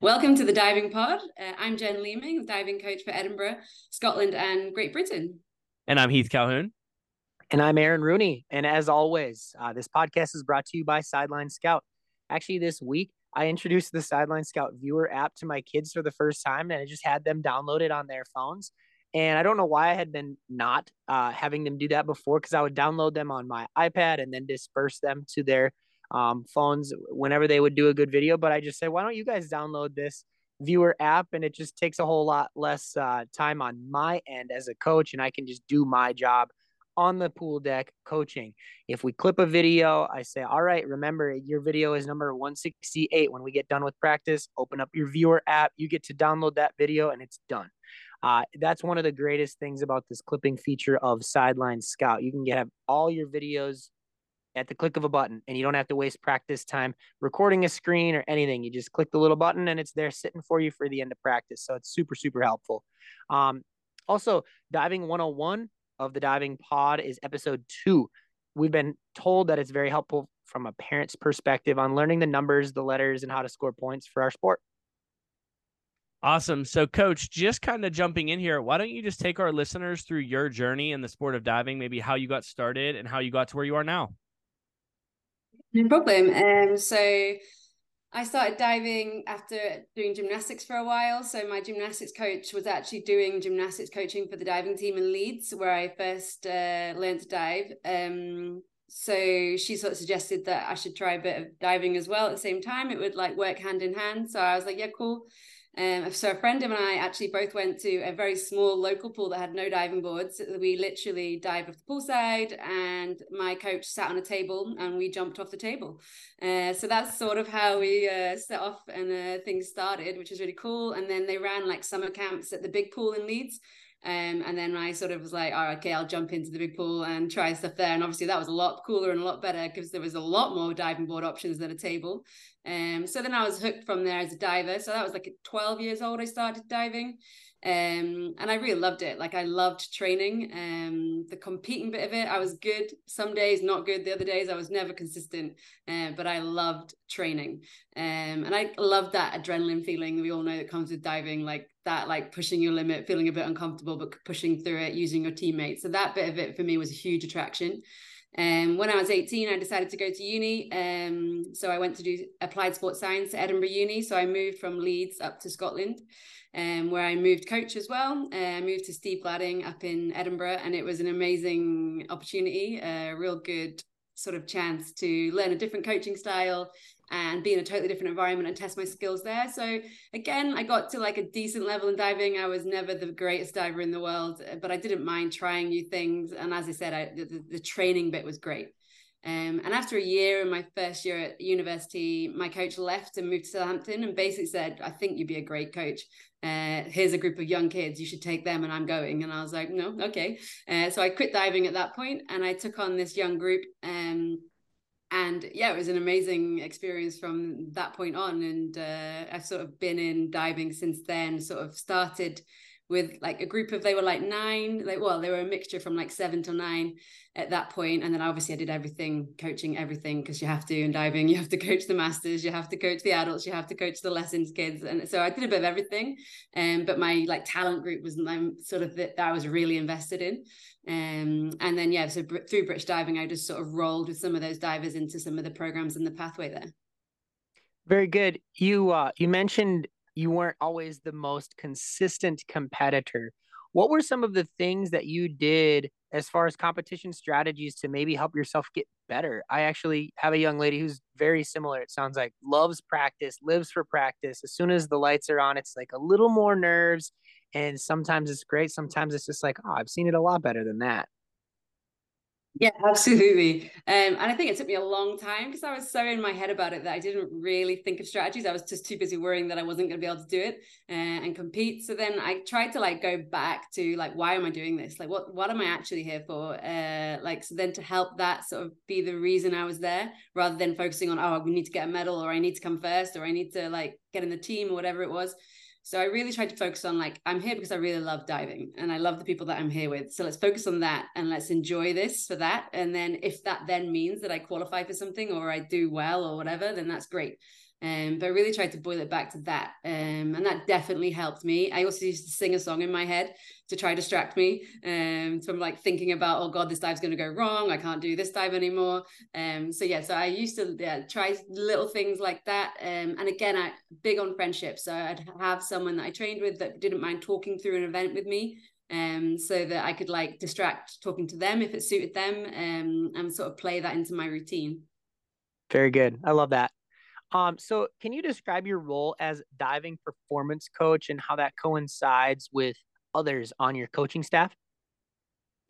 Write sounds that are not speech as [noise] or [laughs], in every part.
Welcome to the Diving Pod. Uh, I'm Jen Leeming, diving coach for Edinburgh, Scotland, and Great Britain. And I'm Heath Calhoun. And I'm Aaron Rooney. And as always, uh, this podcast is brought to you by Sideline Scout. Actually, this week, I introduced the Sideline Scout viewer app to my kids for the first time, and I just had them download it on their phones. And I don't know why I had been not uh, having them do that before because I would download them on my iPad and then disperse them to their um, phones whenever they would do a good video. But I just said, why don't you guys download this viewer app? And it just takes a whole lot less uh, time on my end as a coach, and I can just do my job on the pool deck coaching. If we clip a video, I say, all right, remember your video is number 168. When we get done with practice, open up your viewer app. You get to download that video and it's done. Uh, that's one of the greatest things about this clipping feature of Sideline Scout. You can get have all your videos at the click of a button and you don't have to waste practice time recording a screen or anything. You just click the little button and it's there sitting for you for the end of practice. So it's super, super helpful. Um, also, Diving 101 of the Diving Pod is episode two. We've been told that it's very helpful from a parent's perspective on learning the numbers, the letters, and how to score points for our sport. Awesome. So, coach, just kind of jumping in here, why don't you just take our listeners through your journey in the sport of diving, maybe how you got started and how you got to where you are now? No problem. Um, so I started diving after doing gymnastics for a while. So my gymnastics coach was actually doing gymnastics coaching for the diving team in Leeds, where I first uh, learned to dive. Um, so she sort of suggested that I should try a bit of diving as well at the same time. It would like work hand in hand. So I was like, yeah, cool. Um, so a friend and I actually both went to a very small local pool that had no diving boards. We literally dived off the poolside, and my coach sat on a table, and we jumped off the table. Uh, so that's sort of how we uh, set off and uh, things started, which is really cool. And then they ran like summer camps at the big pool in Leeds. Um, and then I sort of was like, all right, okay, I'll jump into the big pool and try stuff there. And obviously that was a lot cooler and a lot better because there was a lot more diving board options than a table. Um, so then I was hooked from there as a diver. So that was like 12 years old, I started diving. Um, and I really loved it. Like I loved training. Um, the competing bit of it, I was good some days, not good the other days. I was never consistent, uh, but I loved training. Um, and I loved that adrenaline feeling we all know that comes with diving, like that, like pushing your limit, feeling a bit uncomfortable, but pushing through it, using your teammates. So that bit of it for me was a huge attraction. Um, when I was 18, I decided to go to uni. Um, so I went to do applied sports science at Edinburgh Uni. So I moved from Leeds up to Scotland um, where I moved coach as well. Uh, I moved to Steve Gladding up in Edinburgh, and it was an amazing opportunity, a real good sort of chance to learn a different coaching style and be in a totally different environment and test my skills there. So again, I got to like a decent level in diving. I was never the greatest diver in the world, but I didn't mind trying new things. And as I said, I, the, the training bit was great. Um, and after a year in my first year at university, my coach left and moved to Southampton and basically said, I think you'd be a great coach. Uh, here's a group of young kids, you should take them, and I'm going. And I was like, no, okay. Uh, so I quit diving at that point and I took on this young group. Um, and yeah, it was an amazing experience from that point on. And uh, I've sort of been in diving since then, sort of started with like a group of they were like nine like well they were a mixture from like seven to nine at that point and then obviously i did everything coaching everything because you have to in diving you have to coach the masters you have to coach the adults you have to coach the lessons kids and so i did a bit of everything um but my like talent group was um, sort of that i was really invested in um and then yeah so through british diving i just sort of rolled with some of those divers into some of the programs in the pathway there. Very good. You uh you mentioned you weren't always the most consistent competitor. What were some of the things that you did as far as competition strategies to maybe help yourself get better? I actually have a young lady who's very similar. It sounds like loves practice, lives for practice. As soon as the lights are on, it's like a little more nerves. And sometimes it's great. Sometimes it's just like, oh, I've seen it a lot better than that. Yeah, [laughs] absolutely. Um, and I think it took me a long time because I was so in my head about it that I didn't really think of strategies. I was just too busy worrying that I wasn't going to be able to do it uh, and compete. So then I tried to like go back to like, why am I doing this? Like, what what am I actually here for? Uh, like, so then to help that sort of be the reason I was there, rather than focusing on, oh, we need to get a medal or I need to come first or I need to like get in the team or whatever it was. So I really tried to focus on like, I'm here because I really love diving and I love the people that I'm here with. So let's focus on that and let's enjoy this for that. And then if that then means that I qualify for something or I do well or whatever, then that's great. Um, but I really tried to boil it back to that. Um, and that definitely helped me. I also used to sing a song in my head to try to distract me um, from like thinking about, oh God, this dive's going to go wrong. I can't do this dive anymore. Um, so yeah, so I used to yeah, try little things like that. Um, and again, I big on friendship. So I'd have someone that I trained with that didn't mind talking through an event with me um, so that I could like distract talking to them if it suited them um, and sort of play that into my routine. Very good. I love that. Um, so can you describe your role as diving performance coach and how that coincides with others on your coaching staff?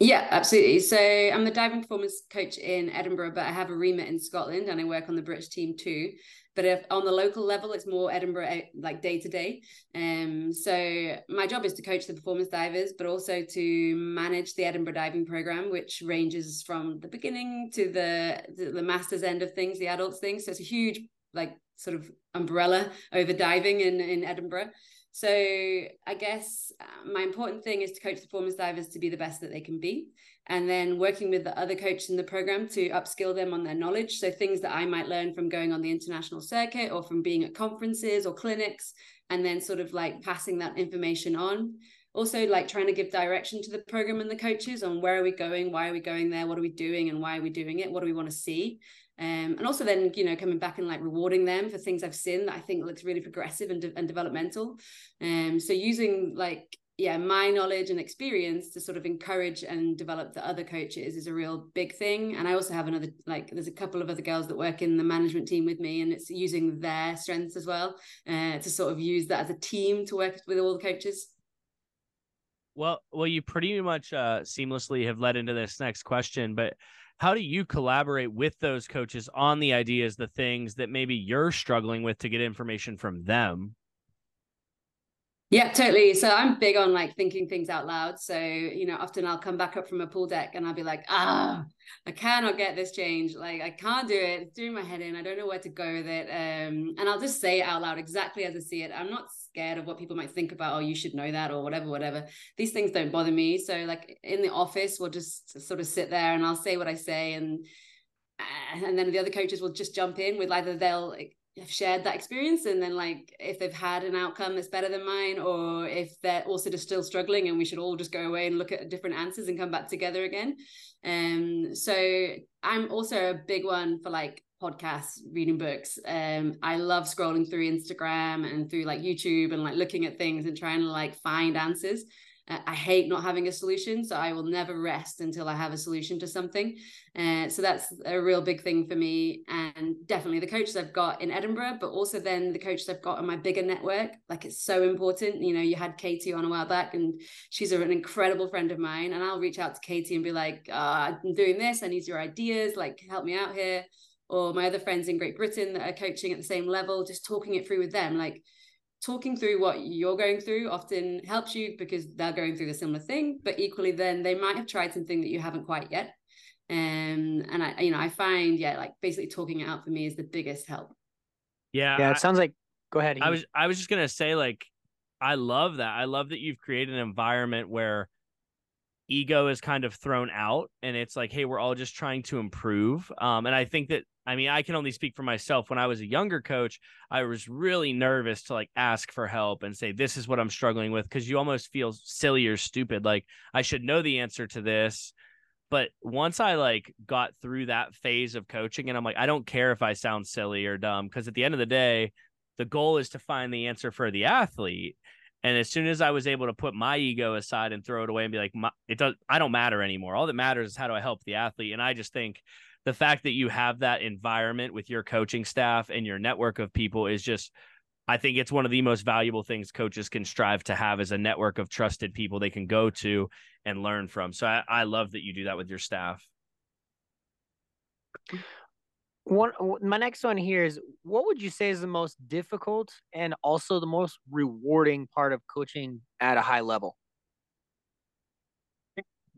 Yeah, absolutely. So I'm the diving performance coach in Edinburgh, but I have a remit in Scotland and I work on the British team too. But if on the local level, it's more Edinburgh eh, like day to day. Um, so my job is to coach the performance divers, but also to manage the Edinburgh diving program, which ranges from the beginning to the to the masters end of things, the adults things. So it's a huge like sort of umbrella over diving in, in Edinburgh. So I guess uh, my important thing is to coach the performance divers to be the best that they can be. And then working with the other coaches in the program to upskill them on their knowledge. So things that I might learn from going on the international circuit or from being at conferences or clinics, and then sort of like passing that information on also like trying to give direction to the program and the coaches on where are we going why are we going there what are we doing and why are we doing it what do we want to see um, and also then you know coming back and like rewarding them for things I've seen that I think looks really progressive and, de- and developmental. Um, so using like yeah my knowledge and experience to sort of encourage and develop the other coaches is a real big thing and i also have another like there's a couple of other girls that work in the management team with me and it's using their strengths as well uh, to sort of use that as a team to work with all the coaches well well you pretty much uh seamlessly have led into this next question but how do you collaborate with those coaches on the ideas the things that maybe you're struggling with to get information from them yeah, totally. So I'm big on like thinking things out loud. So, you know, often I'll come back up from a pool deck and I'll be like, ah, I cannot get this change. Like I can't do it. It's doing my head in. I don't know where to go with it. Um, and I'll just say it out loud exactly as I see it. I'm not scared of what people might think about, oh, you should know that or whatever, whatever. These things don't bother me. So like in the office, we'll just sort of sit there and I'll say what I say and and then the other coaches will just jump in with either they'll have shared that experience and then like if they've had an outcome that's better than mine or if they're also just still struggling and we should all just go away and look at different answers and come back together again. Um so i'm also a big one for like podcasts reading books. Um i love scrolling through instagram and through like youtube and like looking at things and trying to like find answers I hate not having a solution, so I will never rest until I have a solution to something. Uh, so that's a real big thing for me, and definitely the coaches I've got in Edinburgh, but also then the coaches I've got in my bigger network. Like it's so important. You know, you had Katie on a while back, and she's an incredible friend of mine. And I'll reach out to Katie and be like, uh, "I'm doing this. I need your ideas. Like, help me out here." Or my other friends in Great Britain that are coaching at the same level, just talking it through with them, like talking through what you're going through often helps you because they're going through the similar thing but equally then they might have tried something that you haven't quite yet. Um, and i you know i find yeah like basically talking it out for me is the biggest help. Yeah yeah it I, sounds like go ahead i was i was just gonna say like i love that. I love that you've created an environment where ego is kind of thrown out and it's like hey we're all just trying to improve. Um and i think that I mean, I can only speak for myself. When I was a younger coach, I was really nervous to like ask for help and say, this is what I'm struggling with. Cause you almost feel silly or stupid. Like I should know the answer to this. But once I like got through that phase of coaching and I'm like, I don't care if I sound silly or dumb. Cause at the end of the day, the goal is to find the answer for the athlete. And as soon as I was able to put my ego aside and throw it away and be like, it does, I don't matter anymore. All that matters is how do I help the athlete? And I just think the fact that you have that environment with your coaching staff and your network of people is just I think it's one of the most valuable things coaches can strive to have is a network of trusted people they can go to and learn from. So I, I love that you do that with your staff. One, my next one here is what would you say is the most difficult and also the most rewarding part of coaching at a high level?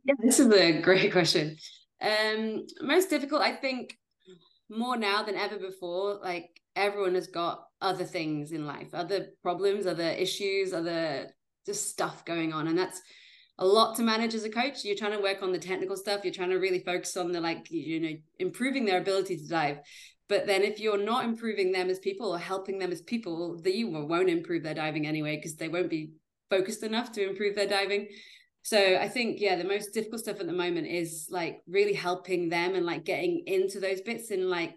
Yeah, this is a great question. Um, most difficult, I think, more now than ever before. Like everyone has got other things in life, other problems, other issues, other just stuff going on, and that's a lot to manage as a coach. You're trying to work on the technical stuff. You're trying to really focus on the like, you know, improving their ability to dive. but then if you're not improving them as people or helping them as people, they won't improve their diving anyway because they won't be focused enough to improve their diving. So I think yeah, the most difficult stuff at the moment is like really helping them and like getting into those bits and like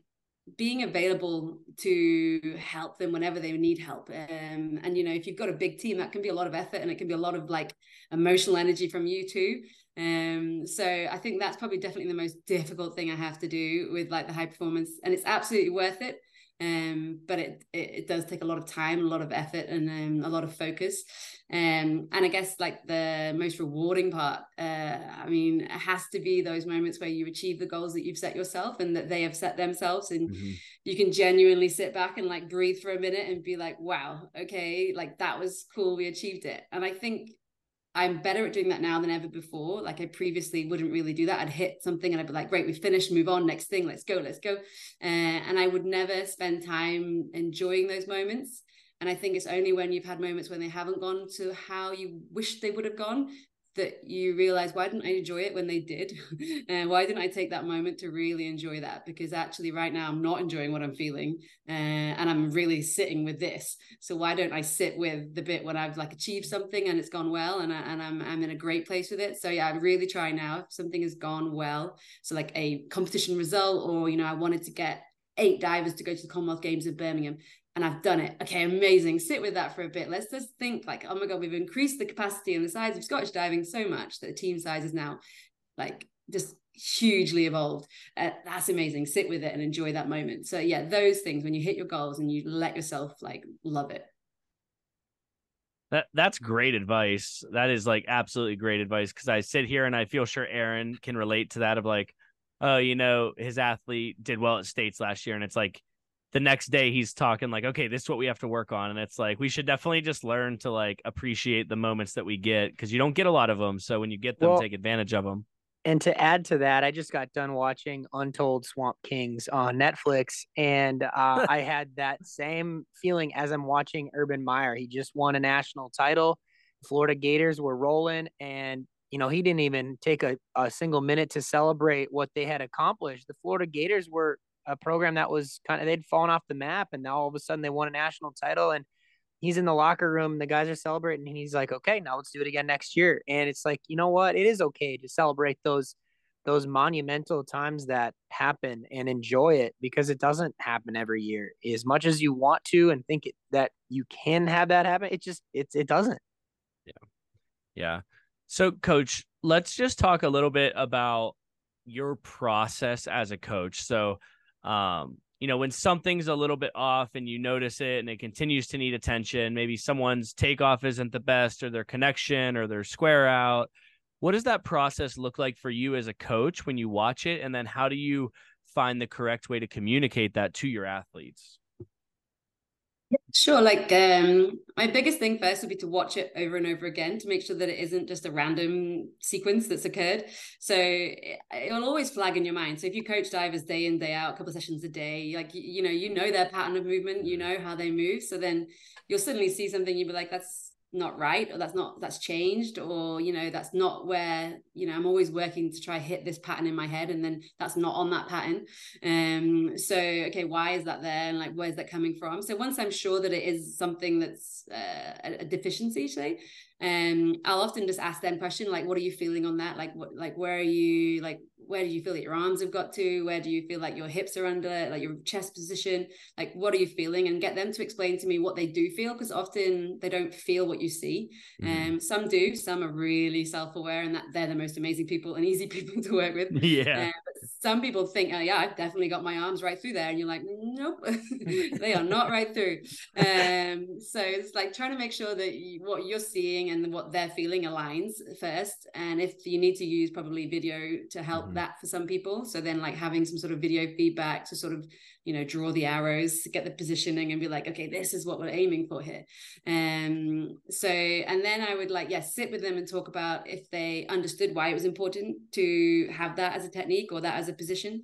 being available to help them whenever they need help um, and you know if you've got a big team that can be a lot of effort and it can be a lot of like emotional energy from you too um, so I think that's probably definitely the most difficult thing I have to do with like the high performance, and it's absolutely worth it. Um, but it, it, it does take a lot of time, a lot of effort, and um, a lot of focus. Um, and I guess like the most rewarding part, uh, I mean, it has to be those moments where you achieve the goals that you've set yourself and that they have set themselves, and mm-hmm. you can genuinely sit back and like breathe for a minute and be like, "Wow, okay, like that was cool, we achieved it." And I think I'm better at doing that now than ever before. Like I previously wouldn't really do that. I'd hit something and I'd be like, great, we finished, move on, next thing, let's go, let's go. Uh, and I would never spend time enjoying those moments. And I think it's only when you've had moments when they haven't gone to how you wish they would have gone that you realize why didn't I enjoy it when they did? [laughs] and why didn't I take that moment to really enjoy that? Because actually, right now, I'm not enjoying what I'm feeling, uh, and I'm really sitting with this. So why don't I sit with the bit when I've like achieved something and it's gone well, and I, and I'm I'm in a great place with it. So yeah, I really try now. If something has gone well, so like a competition result, or you know, I wanted to get eight divers to go to the Commonwealth Games in Birmingham and I've done it. Okay, amazing. Sit with that for a bit. Let's just think like, oh my God, we've increased the capacity and the size of Scottish diving so much that the team size is now like just hugely evolved. Uh, that's amazing. Sit with it and enjoy that moment. So yeah, those things when you hit your goals and you let yourself like love it. That that's great advice. That is like absolutely great advice because I sit here and I feel sure Aaron can relate to that of like, oh, you know, his athlete did well at states last year, and it's like the next day he's talking like okay this is what we have to work on. And it's like we should definitely just learn to like appreciate the moments that we get because you don't get a lot of them so when you get them well, take advantage of them and to add to that i just got done watching untold swamp kings on netflix and uh, [laughs] i had that same feeling as i'm watching urban meyer. He just won a national title. Florida gators were rolling and you know he didn't even take a, a single minute to celebrate what they had accomplished. The florida gators were a program that was kind of they'd fallen off the map, and now all of a sudden they won a national title, and he's in the locker room. The guys are celebrating, and he's like, "Okay, now let's do it again next year." And it's like, you know what? It is okay to celebrate those those monumental times that happen and enjoy it because it doesn't happen every year. As much as you want to and think it, that you can have that happen, it just it's it doesn't. Yeah, yeah. So, coach, let's just talk a little bit about your process as a coach. So, um, you know, when something's a little bit off and you notice it and it continues to need attention, maybe someone's takeoff isn't the best or their connection or their square out. What does that process look like for you as a coach when you watch it? And then how do you find the correct way to communicate that to your athletes? Sure. Like um, my biggest thing first would be to watch it over and over again to make sure that it isn't just a random sequence that's occurred. So it, will always flag in your mind. So if you coach divers day in day out, a couple of sessions a day, like you, you know, you know their pattern of movement, you know how they move. So then you'll suddenly see something, you'll be like, that's not right or that's not that's changed or you know that's not where you know i'm always working to try hit this pattern in my head and then that's not on that pattern. Um so okay why is that there and like where's that coming from? So once i'm sure that it is something that's uh, a, a deficiency say um i'll often just ask them question like what are you feeling on that? Like what like where are you? Like where do you feel that your arms have got to? Where do you feel like your hips are under like your chest position? Like what are you feeling? And get them to explain to me what they do feel because often they don't feel what you see. Mm. um some do some are really self-aware and that they're the most amazing people and easy [laughs] people to work with. Yeah. Uh, some people think oh yeah i've definitely got my arms right through there and you're like nope [laughs] they are not right through. Um so it's like trying to make sure that you, what you're seeing and what they're feeling aligns first. And if you need to use probably video to help. That for some people. So then like having some sort of video feedback to sort of you know draw the arrows get the positioning and be like okay this is what we're aiming for here. Um so and then i would like yes yeah, sit with them and talk about if they understood why it was important to have that as a technique or that as a position.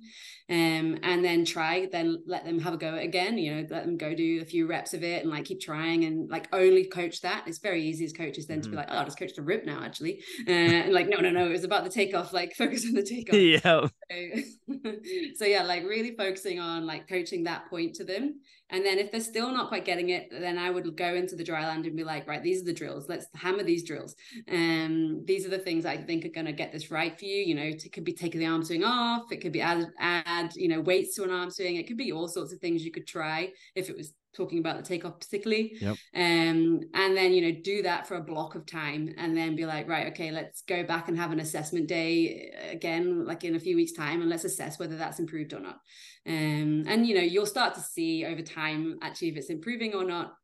Um and then try then let them have a go again you know let them go do a few reps of it and like keep trying and like only coach that. It's very easy as coaches then mm-hmm. to be mm-hmm. like oh i'll just coach the rip now actually. Uh, and like no no no it was about the takeoff like [laughs] focus on the [laughs] takeoff. Yeah [laughs] so, yeah, like really focusing on like coaching that point to them. And then if they're still not quite getting it, then I would go into the dry land and be like, right, these are the drills. Let's hammer these drills. And um, these are the things I think are going to get this right for you. You know, it could be taking the arm swing off. It could be add, add, you know, weights to an arm swing. It could be all sorts of things you could try if it was talking about the takeoff particularly. Yep. um and then you know do that for a block of time and then be like right okay let's go back and have an assessment day uh, again like in a few weeks time and let's assess whether that's improved or not. Um and you know you'll start to see over time actually if it's improving or not.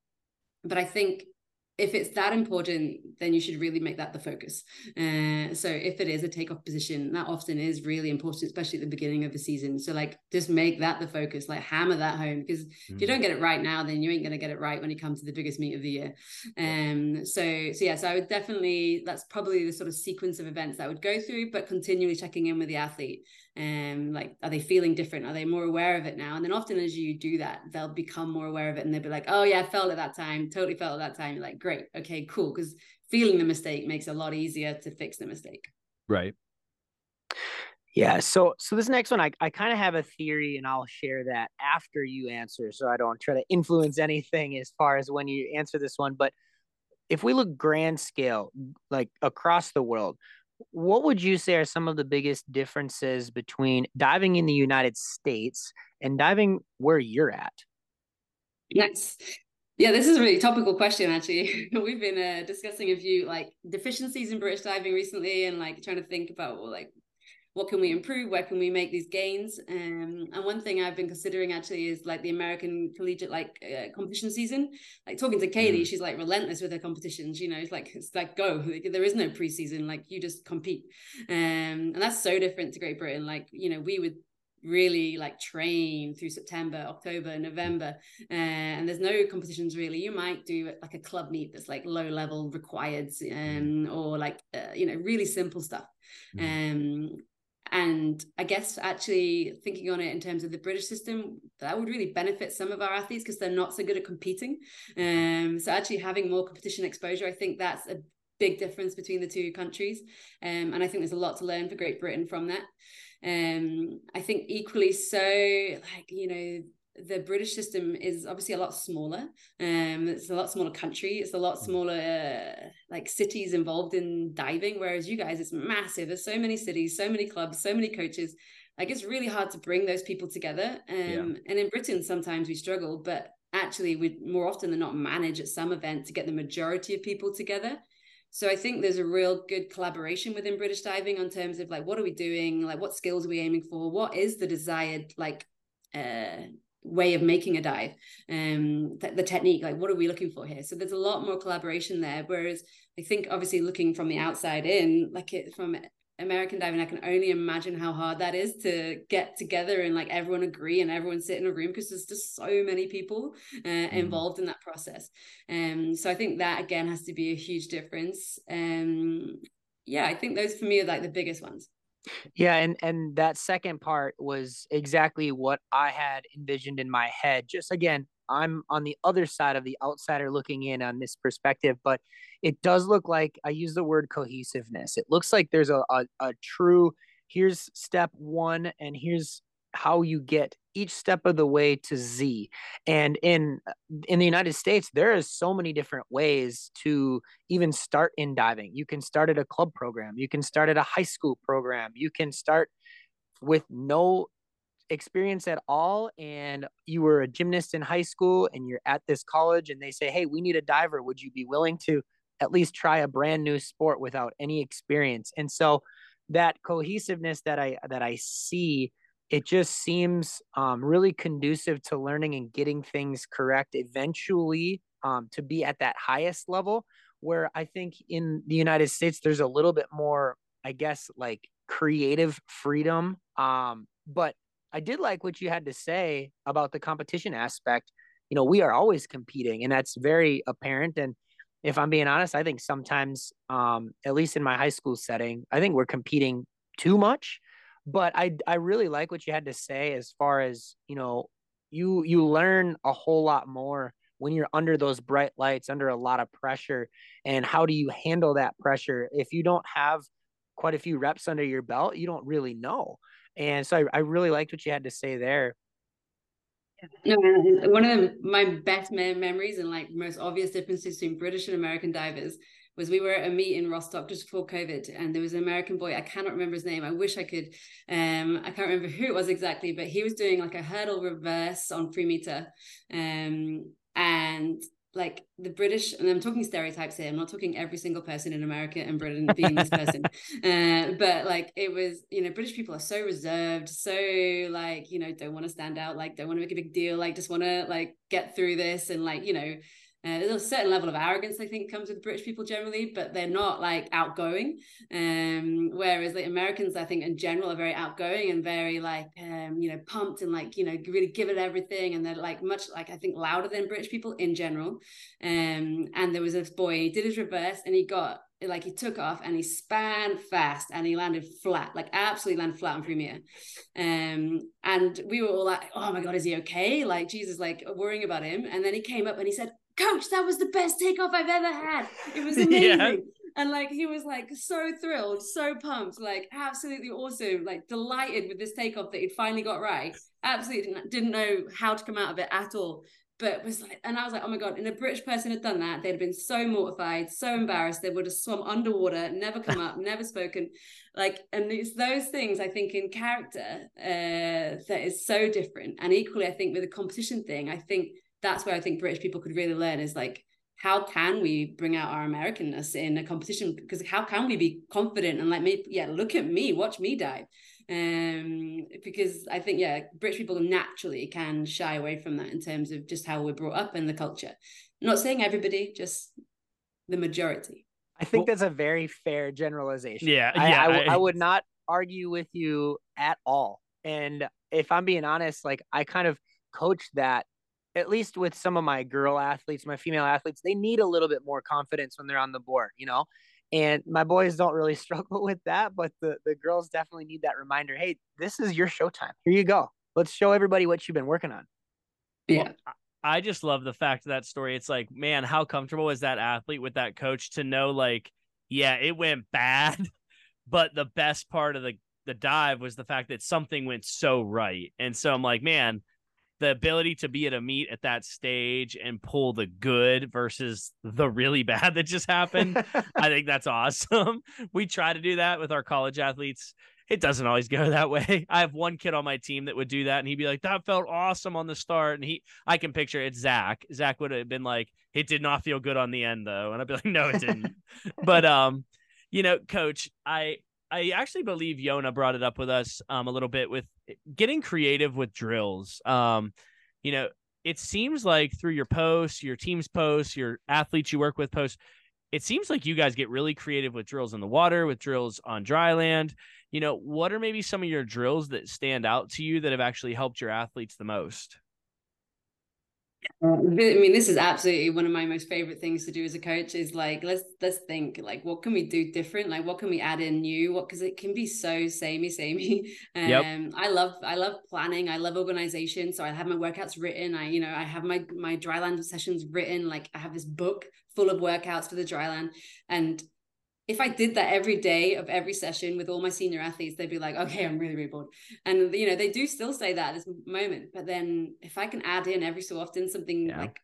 But i think if it's that important, then you should really make that the focus. Uh, so if it is a takeoff position, that often is really important, especially at the beginning of the season. So like just make that the focus, like hammer that home. Because mm-hmm. if you mm. don't get it right now, then you ain't gonna get it right when it comes to the biggest meet of the year. Um so so yeah, so I would definitely that's probably the sort of sequence of events that I would go through, but continually checking in with the athlete um like are they feeling different? Are they more aware of it now? And then often as you do that they'll become more aware of it and they'll be like oh yeah i felt at that time. Totally felt at that time. You're like great. Okay cool. Because feeling the mistake makes it a lot easier to fix the mistake. Right. Yeah so so this next one i, I kind of have a theory and i'll share that after you answer so i don't try to influence anything as far as when you answer this one but if we look grand scale like across the world what would you say are some of the biggest differences between diving in the United States and diving where you're at? Yes. Yeah, this is a really topical question. Actually, [laughs] we've been uh, discussing a few like deficiencies in British diving recently, and like trying to think about well, like what can we improve where can we make these gains um, and one thing i've been considering actually is like the american collegiate like uh, competition season like talking to katie mm. she's like relentless with her competitions you know it's like it's like go there is no preseason like you just compete um, and that's so different to great britain like you know we would really like train through September, October, November, uh, and there's no competitions really. You might do like a club meet that's like low level required, mm. um, or like uh, you know really simple stuff. Mm. Um, and I guess actually thinking on it in terms of the British system, that would really benefit some of our athletes because they're not so good at competing. Um, so actually having more competition exposure, I think that's a big difference between the two countries. Um, and I think there's a lot to learn for Great Britain from that. Um, I think equally so, like, you know, the British system is obviously a lot smaller. Um, it's a lot smaller country. It's a lot mm. smaller uh, like cities involved in diving. Whereas you guys, it's massive. There's so many cities, so many clubs, so many coaches. Like it's really hard to bring those people together. Um, yeah. and in Britain, sometimes we struggle, but actually we more often than not manage at some event to get the majority of people together. So I think there's a real good collaboration within British diving on terms of like what are we doing, like what skills are we aiming for, what is the desired like uh way of making a dive um th- the technique like what are we looking for here? So there's a lot more collaboration there whereas i think obviously looking from the outside in like it from american diving i can only imagine how hard that is to get together and like everyone agree and everyone sit in a room because there's just so many people uh, mm. involved in that process. Um so i think that again has to be a huge difference. Um yeah i think those for me are like the biggest ones yeah, and and that second part was exactly what I had envisioned in my head. Just again, I'm on the other side of the outsider looking in on this perspective, but it does look like I use the word cohesiveness. It looks like there's a, a, a true here's step one and here's how you get each step of the way to Z. And in uh, in the United States, there is so many different ways to even start in diving. You can start at a club program, you can start at a high school program, you can start with no experience at all and you were a gymnast in high school and you're at this college and they say, "Hey, we need a diver. Would you be willing to at least try a brand new sport without any experience?" And so that cohesiveness that I that I see it just seems um, really conducive to learning and getting things correct eventually um, to be at that highest level where i think in the united states there's a little bit more i guess like creative freedom um, but i did like what you had to say about the competition aspect. You know we are always competing and that's very apparent and if i'm being honest i think sometimes um, at least in my high school setting i think we're competing too much but I I really like what you had to say as far as you know you you learn a whole lot more when you're under those bright lights under a lot of pressure and how do you handle that pressure if you don't have quite a few reps under your belt you don't really know And so I, I really liked what you had to say there. No, one of my best memories and like most obvious differences between British and American divers was we were at a meet in Rostock just before COVID, and there was an American boy. I cannot remember his name. I wish I could. Um, I can't remember who it was exactly, but he was doing like a hurdle reverse on three meter, um, and like the British, and I'm talking stereotypes here. I'm not talking every single person in America and Britain being this person, [laughs] uh, but like it was, you know, British people are so reserved, so like you know, don't want to stand out, like don't want to make a big deal, like just want to like get through this, and like you know, uh, there's a certain level of arrogance I think comes with British people generally, but they're not like outgoing. Um, whereas like Americans, I think in general are very outgoing and very like um, you know pumped and like you know really give it everything, and they're like much like I think louder than British people in general. Um, and there was this boy, he did his reverse and he got like he took off and he span fast and he landed flat, like absolutely landed flat on Premier. Um, and we were all like, oh my God, is he okay? Like Jesus, like worrying about him. And then he came up and he said, coach, that was the best takeoff I've ever had. It was [laughs] amazing. Yeah. And like he was like so thrilled, so pumped, like absolutely awesome, like delighted with this takeoff that he'd finally got right. Absolutely didn't, didn't know how to come out of it at all. But was like, and I was like, oh my god! And a British person had done that, they'd have been so mortified, so embarrassed. They would have swum underwater, never come up, [laughs] never spoken. Like, and it's those things I think in character uh, that is so different. And equally, I think with the competition thing, I think that's where I think British people could really learn is like how can we bring out our Americanness in a competition? Because how can we be confident and like me, yeah, look at me, watch me dive. Um, because I think yeah, British people naturally can shy away from that in terms of just how we're brought up and the culture. not saying everybody, just the majority. I think that's a very fair generalization. Yeah, I, yeah. I, I, I would not argue with you at all. And if I'm being honest, like I kind of coached that at least with some of my girl athletes, my female athletes, they need a little bit more confidence when they're on the board, you know? And my boys don't really [laughs] struggle with that, but the, the girls definitely need that reminder. Hey, this is your showtime. Here you go. Let's show everybody what you've been working on. Yeah. Well, I just love the fact of that story. It's like, man, how comfortable is that athlete with that coach to know, like, yeah, it went bad, [laughs] but the best part of the the dive was the fact that something went so right. And so I'm like, man, the ability to be at a meet at that stage and pull the good versus the really [laughs] bad that just happened. I think that's awesome. [laughs] We try to do that with our college athletes. It doesn't always go [laughs] that way. I have one kid on my team that would do that, and he'd be like, "That felt awesome on the start." And he, I can picture it's Zach. Zach would have been like, "It did not feel good on the end, though," and I'd be like, "No, it didn't." but um, you know, Coach, I I actually believe Yona brought it up with us um, a little bit with getting creative with drills. Um, you know, it seems like through your posts, your team's posts, your athletes you work with posts, it seems like you guys get really creative with drills in the water, with drills on dry land. You know, what are maybe some of your drills that stand out to you that have actually helped your athletes the most? Uh, I mean, this is absolutely one of my most favorite things to do as a coach. Is like let's let's think like what can we do different? Like what can we add in new? What because it can be so samey, samey. [laughs] Um, yep. I love I love planning. I love organization. So I have my workouts written. I you know I have my my dryland sessions written. Like I have this book full of workouts for the dryland, and if I did that every day of every session with all my senior athletes, they'd be like, okay, I'm really, really bored. And, you know, they do still say that at this moment. But then if I can add in every so often something yeah. like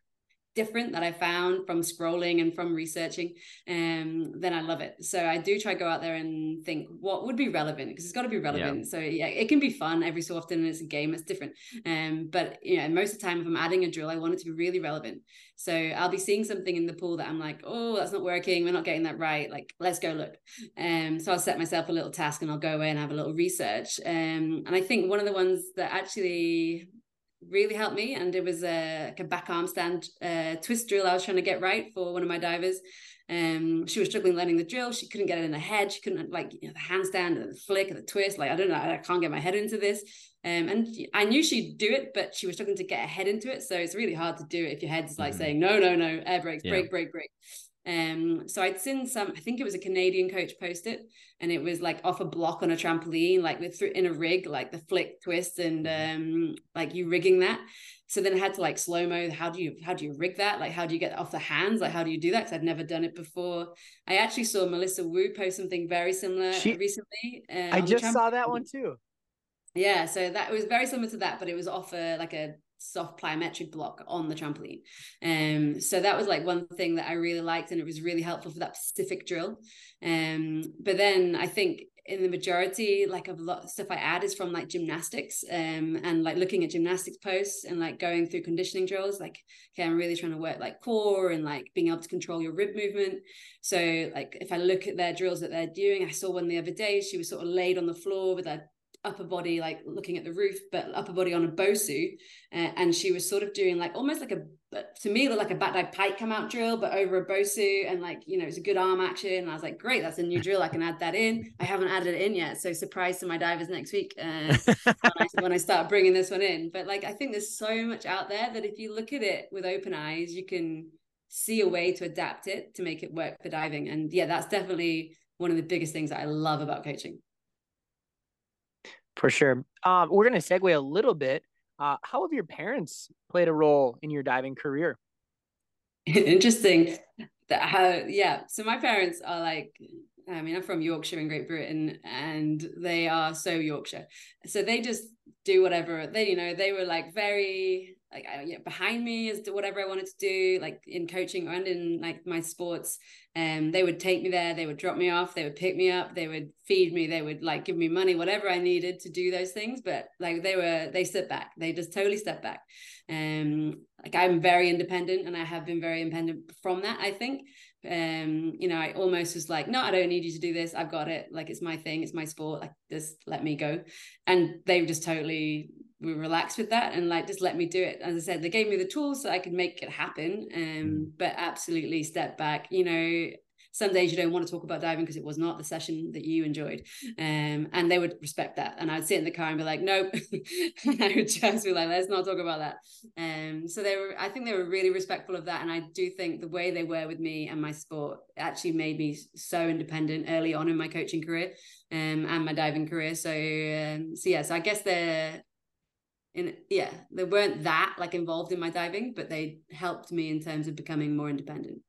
different that I found from scrolling and from researching, um, then I love it. So I do try to go out there and think what would be relevant because it's got to be relevant. Yeah. So yeah, it can be fun every so often. And it's a game, it's different. Um, but you know, most of the time, if I'm adding a drill, I want it to be really relevant. So I'll be seeing something in the pool that I'm like, oh, that's not working. We're not getting that right. Like, let's go look. Um, so I'll set myself a little task and I'll go away and have a little research. Um, and I think one of the ones that actually really helped me. And it was a, like a back arm stand uh, twist drill I was trying to get right for one of my divers. Um, she was struggling learning the drill. She couldn't get it in her head. She couldn't like you know, the handstand and the flick and the twist. Like I don't know, I can't get my head into this. Um, and I knew she'd do it, but she was struggling to get her head into it. So it's really hard to do it if your head's like mm-hmm. saying no, no, no, air brakes, yeah. break, break, brake. Um, so I'd seen some, I think it was a Canadian coach post it, and it was like off a block on a trampoline, like with in a rig, like the flick twist and mm-hmm. um, like you rigging that. So then I had to like slow mo. How do you how do you rig that? Like how do you get off the hands? Like how do you do that? Because I'd never done it before. I actually saw Melissa Wu post something very similar she, recently. Uh, I just saw that one too. Yeah, so that was very similar to that, but it was off a like a soft plyometric block on the trampoline. Um, so that was like one thing that I really liked, and it was really helpful for that specific drill. Um, but then I think in the majority, like a lot of stuff I add is from like gymnastics, um, and like looking at gymnastics posts and like going through conditioning drills. Like, okay, I'm really trying to work like core and like being able to control your rib movement. So like if I look at their drills that they're doing, I saw one the other day. She was sort of laid on the floor with her upper body like looking at the roof but upper body on a bosu uh, and she was sort of doing like almost like a to me like a back dive pike come out drill but over a bosu and like you know it's a good arm action and I was like great that's a new drill I can add that in. I haven't added it in yet so surprise to my divers next week uh, [laughs] when, I, when I start bringing this one in. But like I think there's so much out there that if you look at it with open eyes you can see a way to adapt it to make it work for diving and yeah that's definitely one of the biggest things that I love about coaching for sure. Um, we're going to segue a little bit. Uh, how have your parents played a role in your diving career? [laughs] Interesting. That how yeah. So my parents are like I mean, I'm from Yorkshire in Great Britain, and they are so Yorkshire. So they just do whatever they, you know, they were like very like I yeah, behind me is whatever I wanted to do, like in coaching and in like my sports. Um, they would take me there, they would drop me off, they would pick me up, they would feed me, they would like give me money, whatever I needed to do those things. But like they were, they stepped back, they just totally stepped back. Um, like I'm very independent, and I have been very independent from that. I think um you know i almost was like no i don't need you to do this i've got it like it's my thing it's my sport like just let me go and they just totally were relaxed with that and like just let me do it. As i said they gave me the tools so i could make it happen um mm. but absolutely step back. You know some days you don't want to talk about diving because it was not the session that you enjoyed um, and they would respect that. And i'd sit in the car and be like nope. [laughs] I would just be like let's not talk about that. Um, so they were i think they were really respectful of that and i do think the way they were with me and my sport actually made me so independent early on in my coaching career um, and my diving career. So um, so yeah so i guess they're in yeah they weren't that like involved in my diving but they helped me in terms of becoming more independent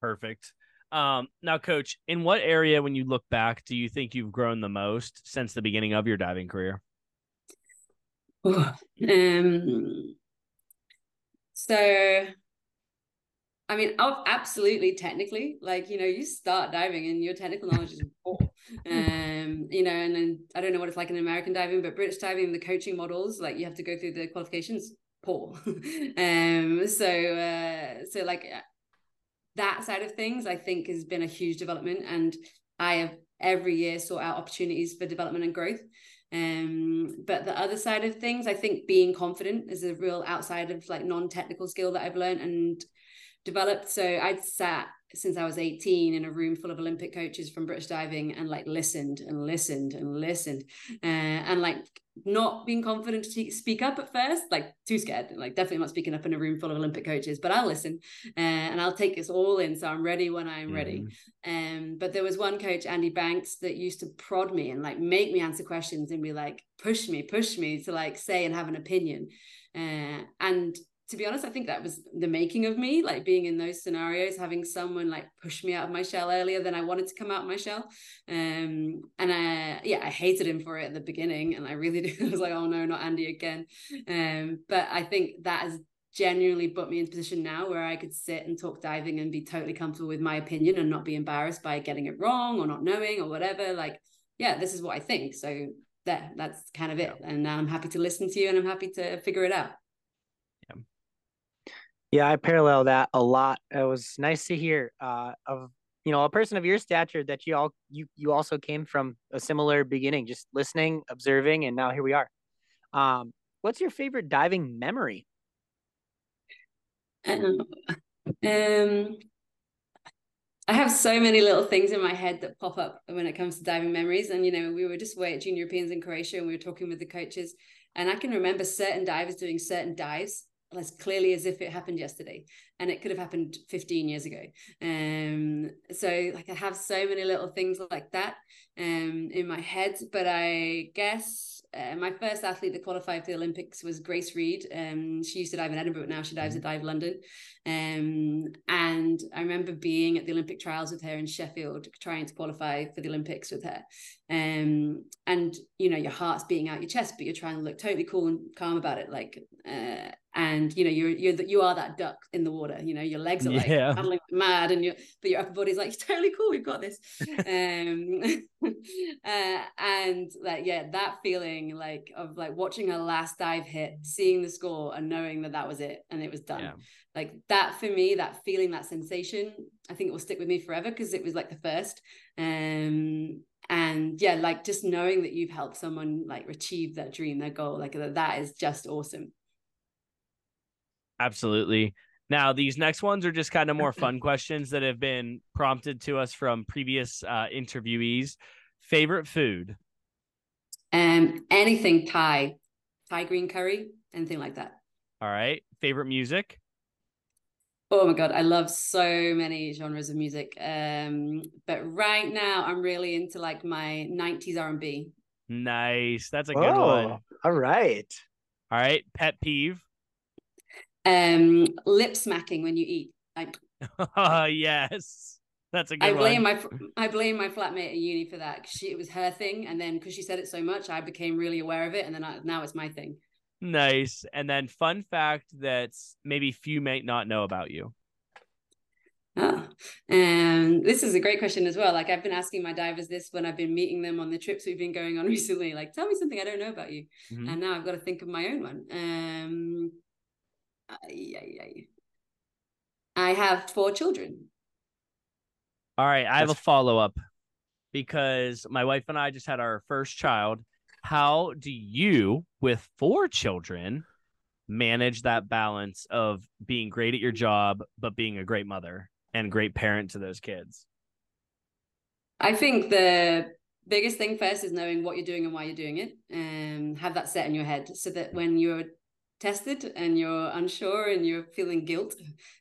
Perfect. Um, now, coach, in what area, when you look back, do you think you've grown the most since the beginning of your diving career? um, so, I mean, absolutely technically, like, you know, you start diving and your technical knowledge is poor. Um, you know, and then I don't know what it's like in American diving, but British diving, the coaching models, like you have to go through the qualifications poor. [laughs] um, so, uh, so like that side of things i think has been a huge development and i have every year sought out opportunities for development and growth. Um but the other side of things i think being confident is a real outside of like non-technical skill that i've learned and developed. So i'd sat since I was 18 in a room full of Olympic coaches from British diving and like listened and listened and listened uh, and like not being confident to speak up at first, like too scared, like definitely not speaking up in a room full of Olympic coaches, but I'll listen uh, and I'll take this all in. So I'm ready when I'm mm. ready. Um, but there was one coach, Andy Banks, that used to prod me and like make me answer questions and be like, push me, push me to like say and have an opinion. Uh, and to be honest, I think that was the making of me, like being in those scenarios, having someone like push me out of my shell earlier than I wanted to come out of my shell. Um, and I, yeah, I hated him for it at the beginning, and I really [laughs] did. I was like, oh no, not Andy again. Um, but I think that has genuinely put me in a position now where I could sit and talk diving and be totally comfortable with my opinion and not be embarrassed by getting it wrong or not knowing or whatever. Like, yeah, this is what I think. So there, that's kind of it. And I'm happy to listen to you and I'm happy to figure it out. Yeah, I parallel that a lot. It was nice to hear uh, of you know a person of your stature that you all you you also came from a similar beginning, just listening, observing, and now here we are. Um, what's your favorite diving memory? [laughs] Um, I have so many little things in my head that pop up when it comes to diving memories. And you know, we were just away at Junior Europeans in Croatia, and we were talking with the coaches, and I can remember certain divers doing certain dives as clearly as if it happened yesterday and it could have happened 15 years ago um so like i have so many little things like that um in my head but i guess uh, my first athlete that qualified for the Olympics was Grace Reid. Um, she used to dive in Edinburgh, but now she dives mm-hmm. at Dive London. Um, and I remember being at the Olympic trials with her in Sheffield, trying to qualify for the Olympics with her. Um, and you know, your heart's beating out your chest, but you're trying to look totally cool and calm about it. Like, uh, and you know, you're you're the, you are that duck in the water. You know, your legs are like yeah. paddling mad, and your but your upper body's like totally cool. We've got this. [laughs] um, [laughs] uh, and like yeah, that feeling like of like watching a last dive hit, seeing the score, and knowing that that was it and it was done. Yeah like that for me that feeling that sensation i think it will stick with me forever because it was like the first um and yeah like just knowing that you've helped someone like achieve that dream their goal like that is just awesome absolutely now these next ones are just kind of more [clears throat] fun questions that have been prompted to us from previous uh, interviewees favorite food um anything thai thai green curry anything like that all right favorite music Oh my god, I love so many genres of music. Um, but right now I'm really into like my 90s R&B. Nice. That's a good oh, one. All right. All right. Pet peeve. Um, lip smacking when you eat. Like Oh [laughs] yes. That's a good I blame one. my I blame my flatmate at uni for that. Because she it was her thing, and then because she said it so much, I became really aware of it, and then I, now it's my thing. Nice. And then fun fact that maybe few might not know about you. Oh, and this is a great question as well. Like I've been asking my divers this when I've been meeting them on the trips we've been going on [laughs] recently. Like, tell me something I don't know about you. Mm-hmm. And now I've got to think of my own one. Um, I have four children. All right, I have a follow up because my wife and I just had our first child how do you, with four children, manage that balance of being great at your job, but being a great mother and great parent to those kids? I think the biggest thing first is knowing what you're doing and why you're doing it and have that set in your head so that when you're tested and you're unsure and you're feeling guilt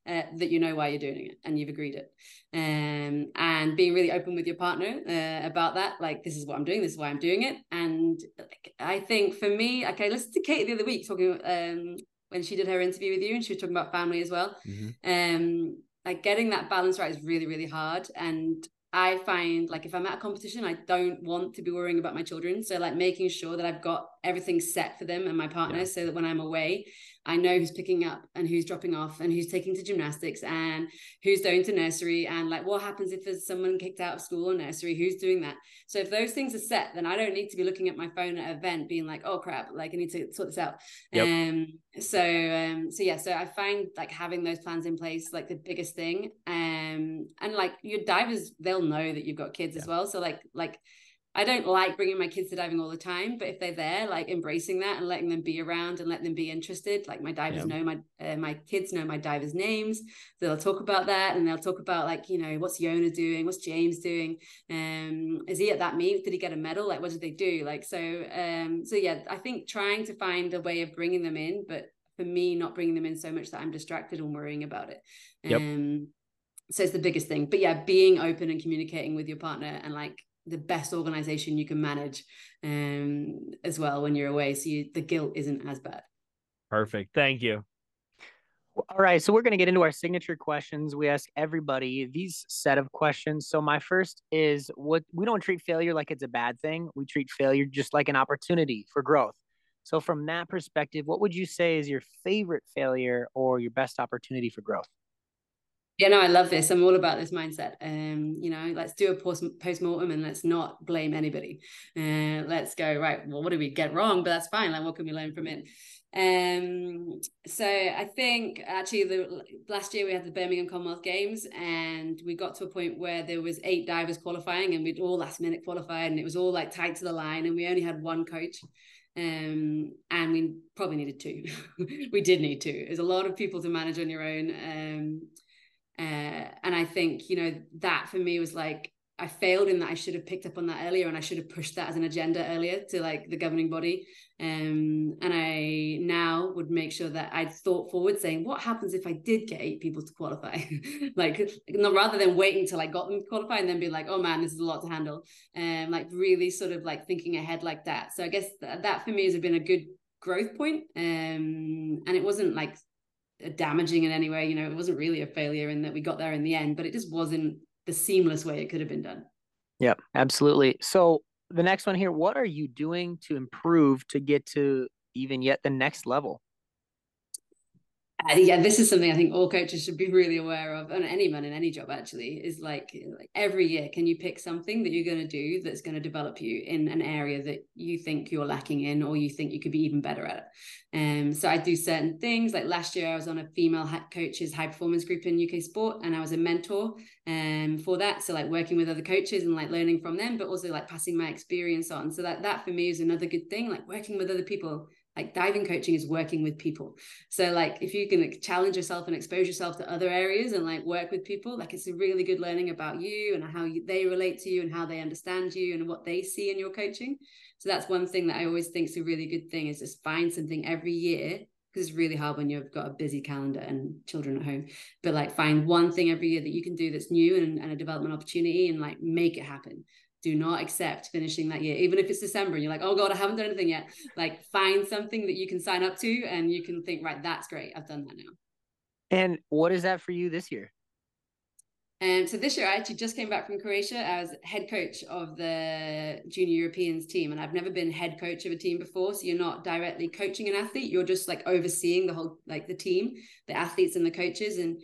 uh, that you know why you're doing it and you've agreed it. Um, and being really open with your partner uh, about that like this is what i'm doing this is why i'm doing it. And like, i think for me okay I listened to kate the other week talking um, when she did her interview with you and she was talking about family as well. Mm-hmm. um like getting that balance right is really really hard. And I find like if I'm at a competition, I don't want to be worrying about my children. So like making sure that I've got everything set for them and my partner, yeah. so that when I'm away, I know who's picking up and who's dropping off and who's taking to gymnastics and who's going to nursery and like what happens if there's someone kicked out of school or nursery, who's doing that. So if those things are set, then I don't need to be looking at my phone at an event being like, oh crap, like I need to sort this out. Yep. Um so um so yeah, so I find like having those plans in place like the biggest thing. Um and like your divers, they'll know that you've got kids as well. So like like I don't like bringing my kids to diving all the time, but if they're there, like embracing that and letting them be around and let them be interested. Like my divers yeah. know my uh, my kids know my divers' names. They'll talk about that and they'll talk about like you know what's Yona doing, what's James doing, um, is he at that meet? Did he get a medal? Like what did they do? Like so um so yeah, I think trying to find a way of bringing them in, but for me, not bringing them in so much that I'm distracted and worrying about it. Yep. Um, so it's the biggest thing. But yeah, being open and communicating with your partner and like the best organization you can manage um, as well when you're away. So you, the guilt isn't as bad. Perfect. Thank you. All right, so we're going to get into our signature questions. We ask everybody these set of questions. So my first is what we don't treat failure like it's a bad thing. We treat failure just like an opportunity for growth. So from that perspective, what would you say is your favorite failure or your best opportunity for growth? Yeah, no, I love this. I'm all about this mindset. Um, you know, let's do a post mortem and let's not blame anybody. Uh, let's go right. Well, what did we get wrong? But that's fine. Like, what can we learn from it? Um, so I think actually the last year we had the Birmingham Commonwealth Games and we got to a point where there was eight divers qualifying and we'd all last minute qualified and it was all like tight to the line and we only had one coach. Um, and we probably needed two. [laughs] we did need two. There's a lot of people to manage on your own. Um, uh, and I think, you know, that for me was like, I failed in that I should have picked up on that earlier and I should have pushed that as an agenda earlier to like the governing body. Um, and I now would make sure that I'd thought forward saying, what happens if I did get eight people to qualify? [laughs] like not rather than waiting till I got them to qualify and then be like, oh man, this is a lot to handle. Um, like really sort of like thinking ahead like that. So I guess th- that for me has been a good growth point. Um, and it wasn't like damaging in any way, you know, it wasn't really a failure in that we got there in the end, but it just wasn't the seamless way it could have been done. Yep, absolutely. So the next one here, what are you doing to improve to get to even yet the next level? Yeah, this is something I think all coaches should be really aware of, and anyone in any job actually is like, like every year, can you pick something that you're going to do that's going to develop you in an area that you think you're lacking in, or you think you could be even better at? Um, so I do certain things. Like last year, I was on a female coaches high performance group in UK sport, and I was a mentor um for that. So like working with other coaches and like learning from them, but also like passing my experience on. So that that for me is another good thing. Like working with other people like diving coaching is working with people. So like if you can like, challenge yourself and expose yourself to other areas and like work with people like it's a really good learning about you and how you, they relate to you and how they understand you and what they see in your coaching. So that's one thing that i always think is a really good thing is just find something every year because it's really hard when you've got a busy calendar and children at home but like find one thing every year that you can do that's new and, and a development opportunity and like make it happen do not accept finishing that year even if it's december and you're like oh god i haven't done anything yet like find something that you can sign up to and you can think right that's great i've done that now and what is that for you this year and so this year, I actually just came back from Croatia. I was head coach of the Junior Europeans team, and I've never been head coach of a team before. So you're not directly coaching an athlete; you're just like overseeing the whole, like the team, the athletes and the coaches. And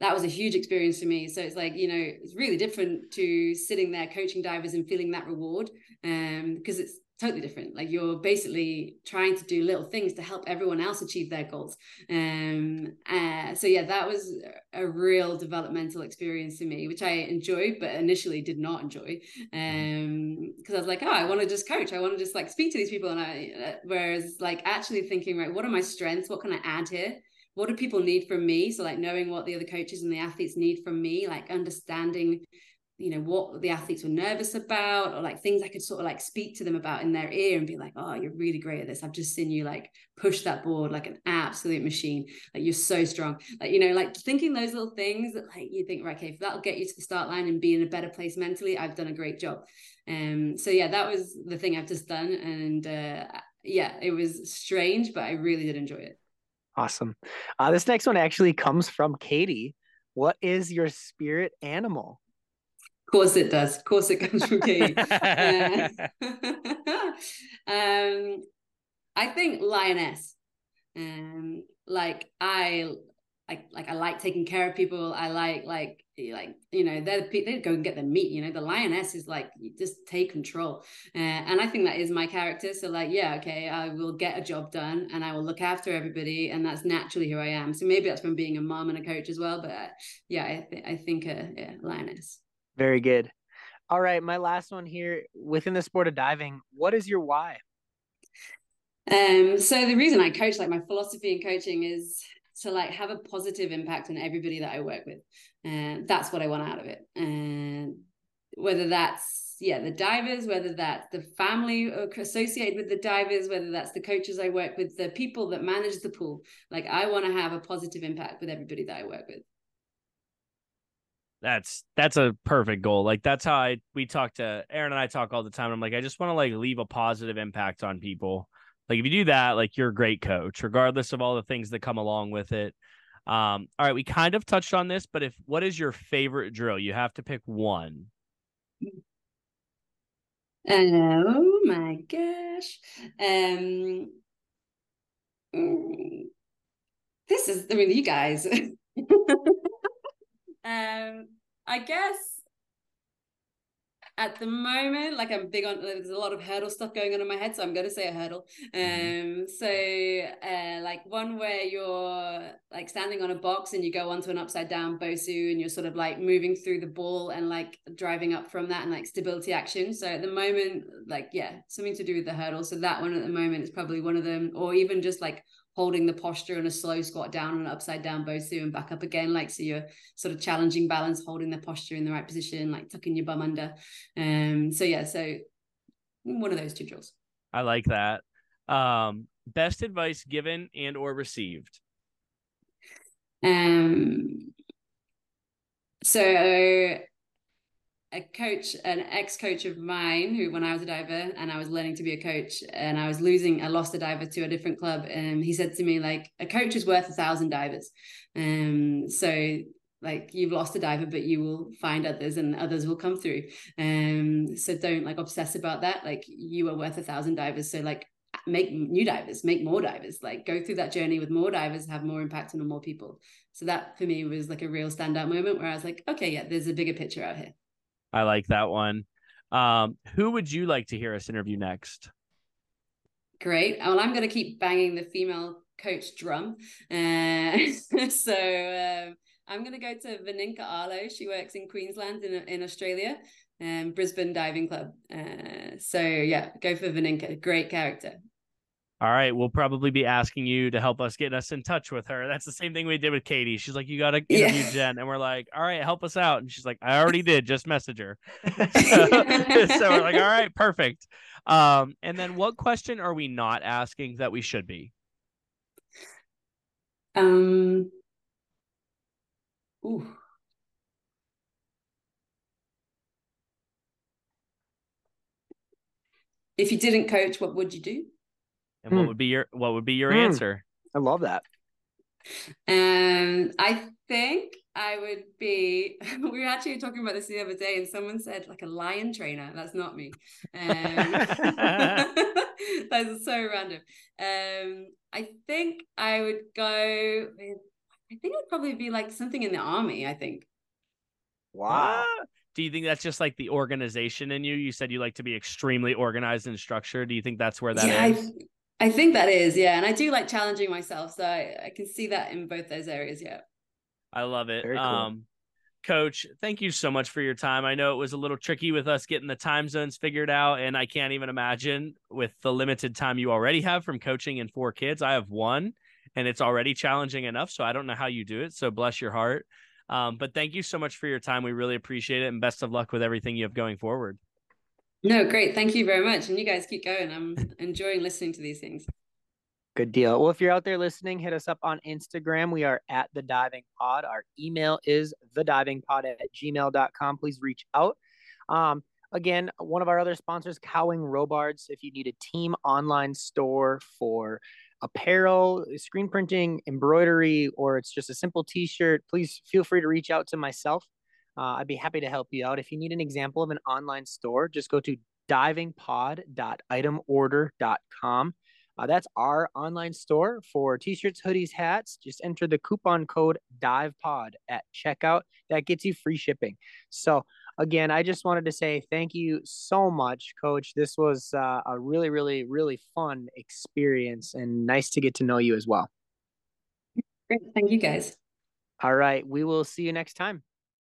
that was a huge experience for me. So it's like, you know, it's really different to sitting there coaching divers and feeling that reward. Um, because it's totally different. Like you're basically trying to do little things to help everyone else achieve their goals. Um, uh, so yeah, that was a real developmental experience for me, which I enjoyed, but initially did not enjoy. Um, because I was like, oh, I want to just coach. I want to just like speak to these people. And I, uh, whereas like actually thinking, right, what are my strengths? What can I add here? What do people need from me? So like knowing what the other coaches and the athletes need from me like understanding you know what the athletes were nervous about or like things i could sort of like speak to them about in their ear and be like oh you're really great at this. I've just seen you like push that board like an absolute machine. Like you're so strong. Like you know like thinking those little things that like you think right okay if that'll get you to the start line and be in a better place mentally i've done a great job. Um so yeah that was the thing i've just done and uh yeah it was strange but i really did enjoy it Awesome. Uh, this next one actually comes from Katie. What is your spirit animal? Of course it does. Of course it comes from Katie. uh, [laughs] [laughs] um, I think lioness. Um, like I like like I like taking care of people. I like like like you know they they go and get the meat. You know the lioness is like you just take control, uh, and I think that is my character. So like yeah, okay, I will get a job done and I will look after everybody, and that's naturally who I am. So maybe that's from being a mom and a coach as well. But uh, yeah, I th- I think uh, yeah, lioness. Very good. All right, my last one here within the sport of diving. What is your why? Um, so the reason I coach, like my philosophy in coaching is to like have a positive impact on everybody that I work with. And that's what I want out of it. And whether that's yeah, the divers, whether that's the family associated with the divers, whether that's the coaches I work with, the people that manage the pool. Like I want to have a positive impact with everybody that I work with. That's that's a perfect goal. Like that's how I we talk to Aaron and I talk all the time. I'm like, I just want to like leave a positive impact on people. Like if you do that, like you're a great coach, regardless of all the things that come along with it. Um, all right, we kind of touched on this, but if what is your favorite drill? You have to pick one. Oh my gosh. Um mm, this is I mean you guys. [laughs] um I guess at the moment, like I'm big on there's a lot of hurdle stuff going on in my head, so I'm gonna say a hurdle. Mm-hmm. Um, so uh, like one where you're like standing on a box and you go onto an upside down Bosu and you're sort of like moving through the ball and like driving up from that and like stability action. So at the moment, like yeah, something to do with the hurdle. So that one at the moment is probably one of them, or even just like holding the posture and a slow squat down and upside down bosu and back up again. Like so you're sort of challenging balance, holding the posture in the right position, like tucking your bum under. Um so yeah, so one of those two drills. I like that. Um best advice given and or received. Um so a coach, an ex-coach of mine, who when I was a diver and I was learning to be a coach, and I was losing, I lost a diver to a different club, and he said to me like, a coach is worth a thousand divers. Um, so like you've lost a diver, but you will find others, and others will come through. Um, so don't like obsess about that. Like you are worth a thousand divers. So like make new divers, make more divers, like go through that journey with more divers, have more impact on more people. So that for me was like a real standout moment where I was like, okay, yeah, there's a bigger picture out here. I like that one. Um, who would you like to hear us interview next? Great. Well, I'm going to keep banging the female coach drum. Uh, [laughs] so um, I'm going to go to Vaninka Arlo. She works in Queensland in, in Australia, um, Brisbane Diving Club. Uh, so yeah, go for Vaninka. Great character. All right, we'll probably be asking you to help us get us in touch with her. That's the same thing we did with Katie. She's like, "You got to [laughs] interview yeah. Jen," and we're like, "All right, help us out." And she's like, "I already did. Just message her." so, [laughs] so, we're like, "All right, perfect." Um, and then, what question are we not asking that we should be? Um. Ooh. If you didn't coach, what would you do? And what hmm. would be your what would be your mm. answer? I love that. Um, I think I would be. [laughs] We were actually talking about this the other day, and someone said like a lion trainer. That's not me. Um, [laughs] [laughs] that's so random. Um, I think I would go. With, I think it would probably be like something in the army. I think. Wow. Do you think that's just like the organization in you? You said you like to be extremely organized and structured. Do you think that's where that yeah, is? I think that is, yeah. And I do like challenging myself. So I, I can see that in both those areas. Yeah. I love it. Cool. Um, Coach, thank you so much for your time. I know it was a little tricky with us getting the time zones figured out, and I can't even imagine with the limited time you already have from coaching and four kids. I have one, and it's already challenging enough. So I don't know how you do it. So bless your heart. Um, but thank you so much for your time. We really appreciate it, and best of luck with everything you have going forward. No, great. Thank you very much. And you guys keep going. I'm enjoying listening to these things. Good deal. Well, if you're out there listening, hit us up on Instagram. We are at the diving pod. Our email is the diving pod at gmail.com. Please reach out. Um, again, one of our other sponsors, Cowing Robards. If you need a team online store for apparel, screen printing, embroidery, or it's just a simple t shirt, please feel free to reach out to myself uh, I'd be happy to help you out. If you need an example of an online store, just go to divingpod.itemorder.com. Uh, that's our online store for t-shirts, hoodies, hats. Just enter the coupon code DivePod at checkout. That gets you free shipping. So again, I just wanted to say thank you so much, Coach. This was uh, a really, really, really fun experience and nice to get to know you as well. Great. Thank you, guys. All right. We will see you next time.